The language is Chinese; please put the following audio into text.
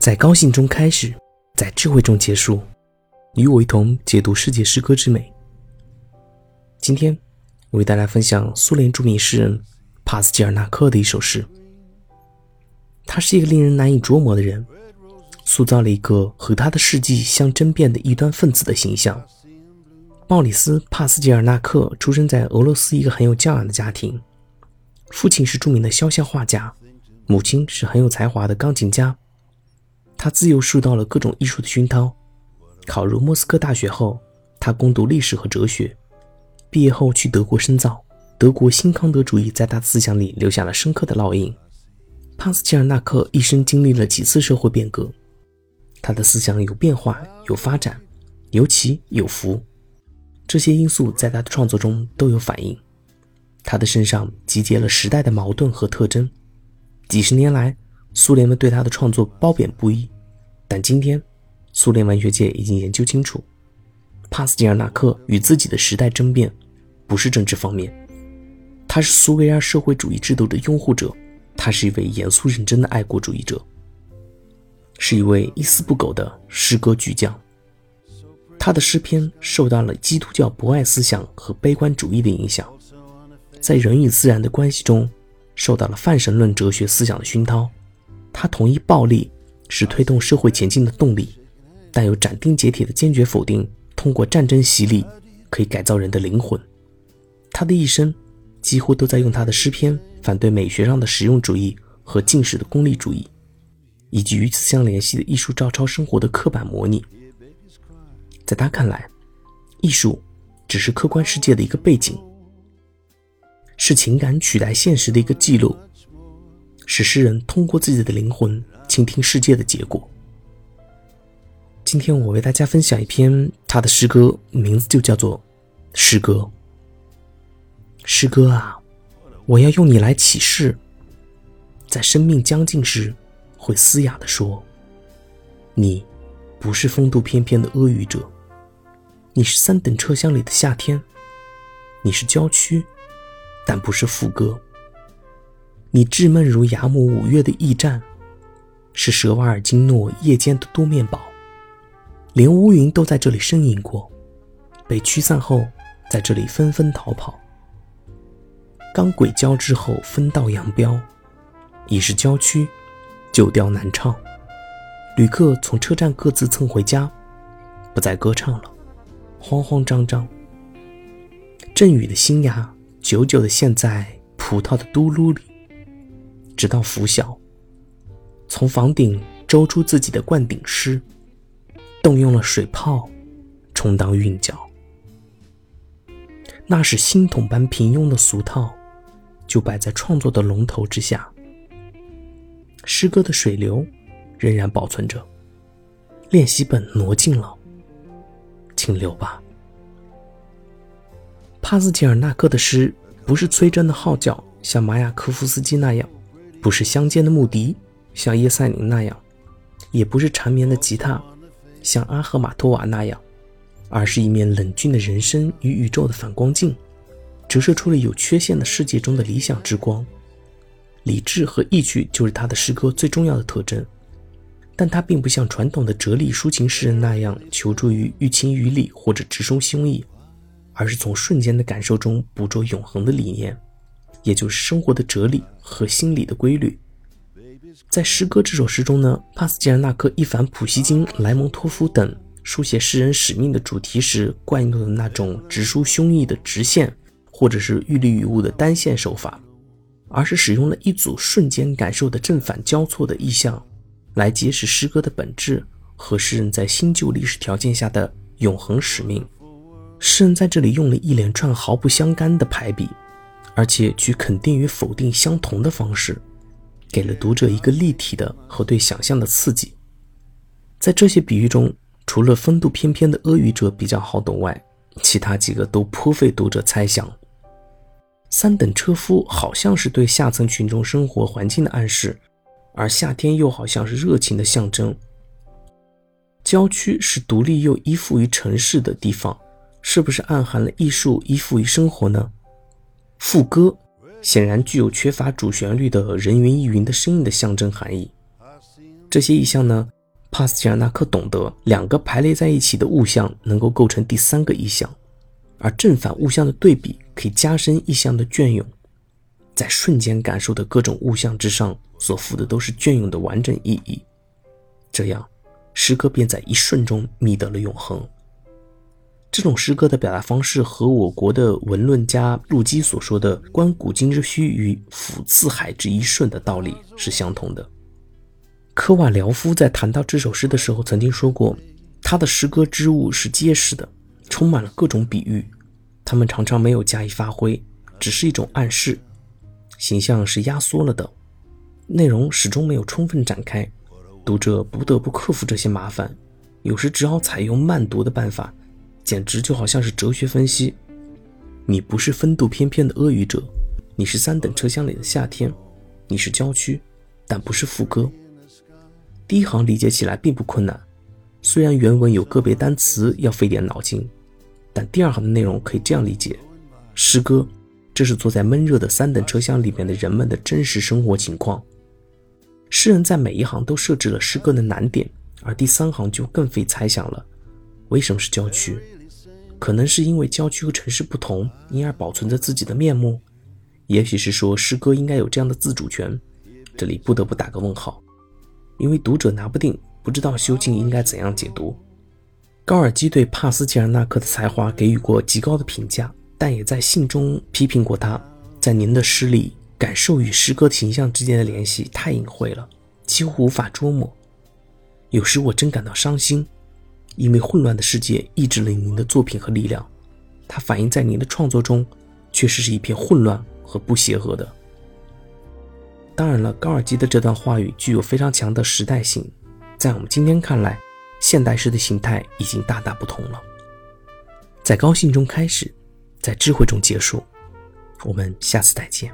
在高兴中开始，在智慧中结束。与我一同解读世界诗歌之美。今天，我为大家分享苏联著名诗人帕斯捷尔纳克的一首诗。他是一个令人难以捉摸的人，塑造了一个和他的事迹相争辩的异端分子的形象。鲍里斯·帕斯捷尔纳克出生在俄罗斯一个很有教养的家庭，父亲是著名的肖像画家，母亲是很有才华的钢琴家。他自幼受到了各种艺术的熏陶。考入莫斯科大学后，他攻读历史和哲学。毕业后去德国深造，德国新康德主义在他的思想里留下了深刻的烙印。帕斯捷尔纳克一生经历了几次社会变革，他的思想有变化有发展，有起有伏，这些因素在他的创作中都有反映。他的身上集结了时代的矛盾和特征。几十年来，苏联们对他的创作褒贬不一，但今天。苏联文学界已经研究清楚，帕斯捷尔纳克与自己的时代争辩，不是政治方面，他是苏维埃社会主义制度的拥护者，他是一位严肃认真的爱国主义者，是一位一丝不苟的诗歌巨匠。他的诗篇受到了基督教博爱思想和悲观主义的影响，在人与自然的关系中，受到了泛神论哲学思想的熏陶。他同意暴力是推动社会前进的动力。但有斩钉截铁的坚决否定，通过战争洗礼可以改造人的灵魂。他的一生几乎都在用他的诗篇反对美学上的实用主义和近视的功利主义，以及与此相联系的艺术照抄生活的刻板模拟。在他看来，艺术只是客观世界的一个背景，是情感取代现实的一个记录，是诗人通过自己的灵魂倾听世界的结果。今天我为大家分享一篇他的诗歌，名字就叫做《诗歌》。诗歌啊，我要用你来启示，在生命将近时，会嘶哑的说：“你不是风度翩翩的阿谀者，你是三等车厢里的夏天，你是郊区，但不是副歌。你稚嫩如雅姆五月的驿站，是舍瓦尔金诺夜间的多面堡。”连乌云都在这里呻吟过，被驱散后，在这里纷纷逃跑。钢轨交织后分道扬镳，已是郊区，旧调难唱。旅客从车站各自蹭回家，不再歌唱了，慌慌张张。阵雨的新芽久久地陷在葡萄的嘟噜里，直到拂晓，从房顶周出自己的灌顶诗。动用了水泡，充当韵脚。那是新桶般平庸的俗套，就摆在创作的龙头之下。诗歌的水流仍然保存着，练习本挪进了，请留吧。帕斯捷尔纳克的诗不是催真的号角，像马雅科夫斯基那样；不是乡间的牧笛，像叶赛宁那样；也不是缠绵的吉他。像阿赫玛托瓦那样，而是一面冷峻的人生与宇宙的反光镜，折射出了有缺陷的世界中的理想之光。理智和意趣就是他的诗歌最重要的特征，但他并不像传统的哲理抒情诗人那样求助于寓情于理或者直抒胸臆，而是从瞬间的感受中捕捉永恒的理念，也就是生活的哲理和心理的规律。在诗歌这首诗中呢，帕斯捷尔纳克一反普希金、莱蒙托夫等书写诗人使命的主题时惯用的那种直抒胸臆的直线，或者是玉立于物的单线手法，而是使用了一组瞬间感受的正反交错的意象，来揭示诗歌的本质和诗人在新旧历史条件下的永恒使命。诗人在这里用了一连串毫不相干的排比，而且取肯定与否定相同的方式。给了读者一个立体的和对想象的刺激。在这些比喻中，除了风度翩翩的阿谀者比较好懂外，其他几个都颇费读者猜想。三等车夫好像是对下层群众生活环境的暗示，而夏天又好像是热情的象征。郊区是独立又依附于城市的地方，是不是暗含了艺术依附于生活呢？副歌。显然具有缺乏主旋律的人云亦云的声音的象征含义。这些意象呢，帕斯捷尔纳克懂得，两个排列在一起的物象能够构成第三个意象，而正反物象的对比可以加深意象的隽永，在瞬间感受的各种物象之上所附的都是隽永的完整意义，这样诗歌便在一瞬中觅得了永恒。这种诗歌的表达方式和我国的文论家陆机所说的“观古今之虚与俯四海之一瞬”的道理是相同的。科瓦廖夫在谈到这首诗的时候曾经说过，他的诗歌之物是结实的，充满了各种比喻，他们常常没有加以发挥，只是一种暗示，形象是压缩了的，内容始终没有充分展开，读者不得不克服这些麻烦，有时只好采用慢读的办法。简直就好像是哲学分析。你不是风度翩翩的阿谀者，你是三等车厢里的夏天，你是郊区，但不是副歌。第一行理解起来并不困难，虽然原文有个别单词要费点脑筋，但第二行的内容可以这样理解：诗歌，这是坐在闷热的三等车厢里面的人们的真实生活情况。诗人在每一行都设置了诗歌的难点，而第三行就更费猜想了。为什么是郊区？可能是因为郊区和城市不同，因而保存着自己的面目；也许是说诗歌应该有这样的自主权。这里不得不打个问号，因为读者拿不定，不知道究竟应该怎样解读。高尔基对帕斯捷尔纳克的才华给予过极高的评价，但也在信中批评过他。在您的诗里，感受与诗歌形象之间的联系太隐晦了，几乎无法捉摸。有时我真感到伤心。因为混乱的世界抑制了您的作品和力量，它反映在您的创作中，确实是一片混乱和不协和的。当然了，高尔基的这段话语具有非常强的时代性，在我们今天看来，现代诗的形态已经大大不同了。在高兴中开始，在智慧中结束。我们下次再见。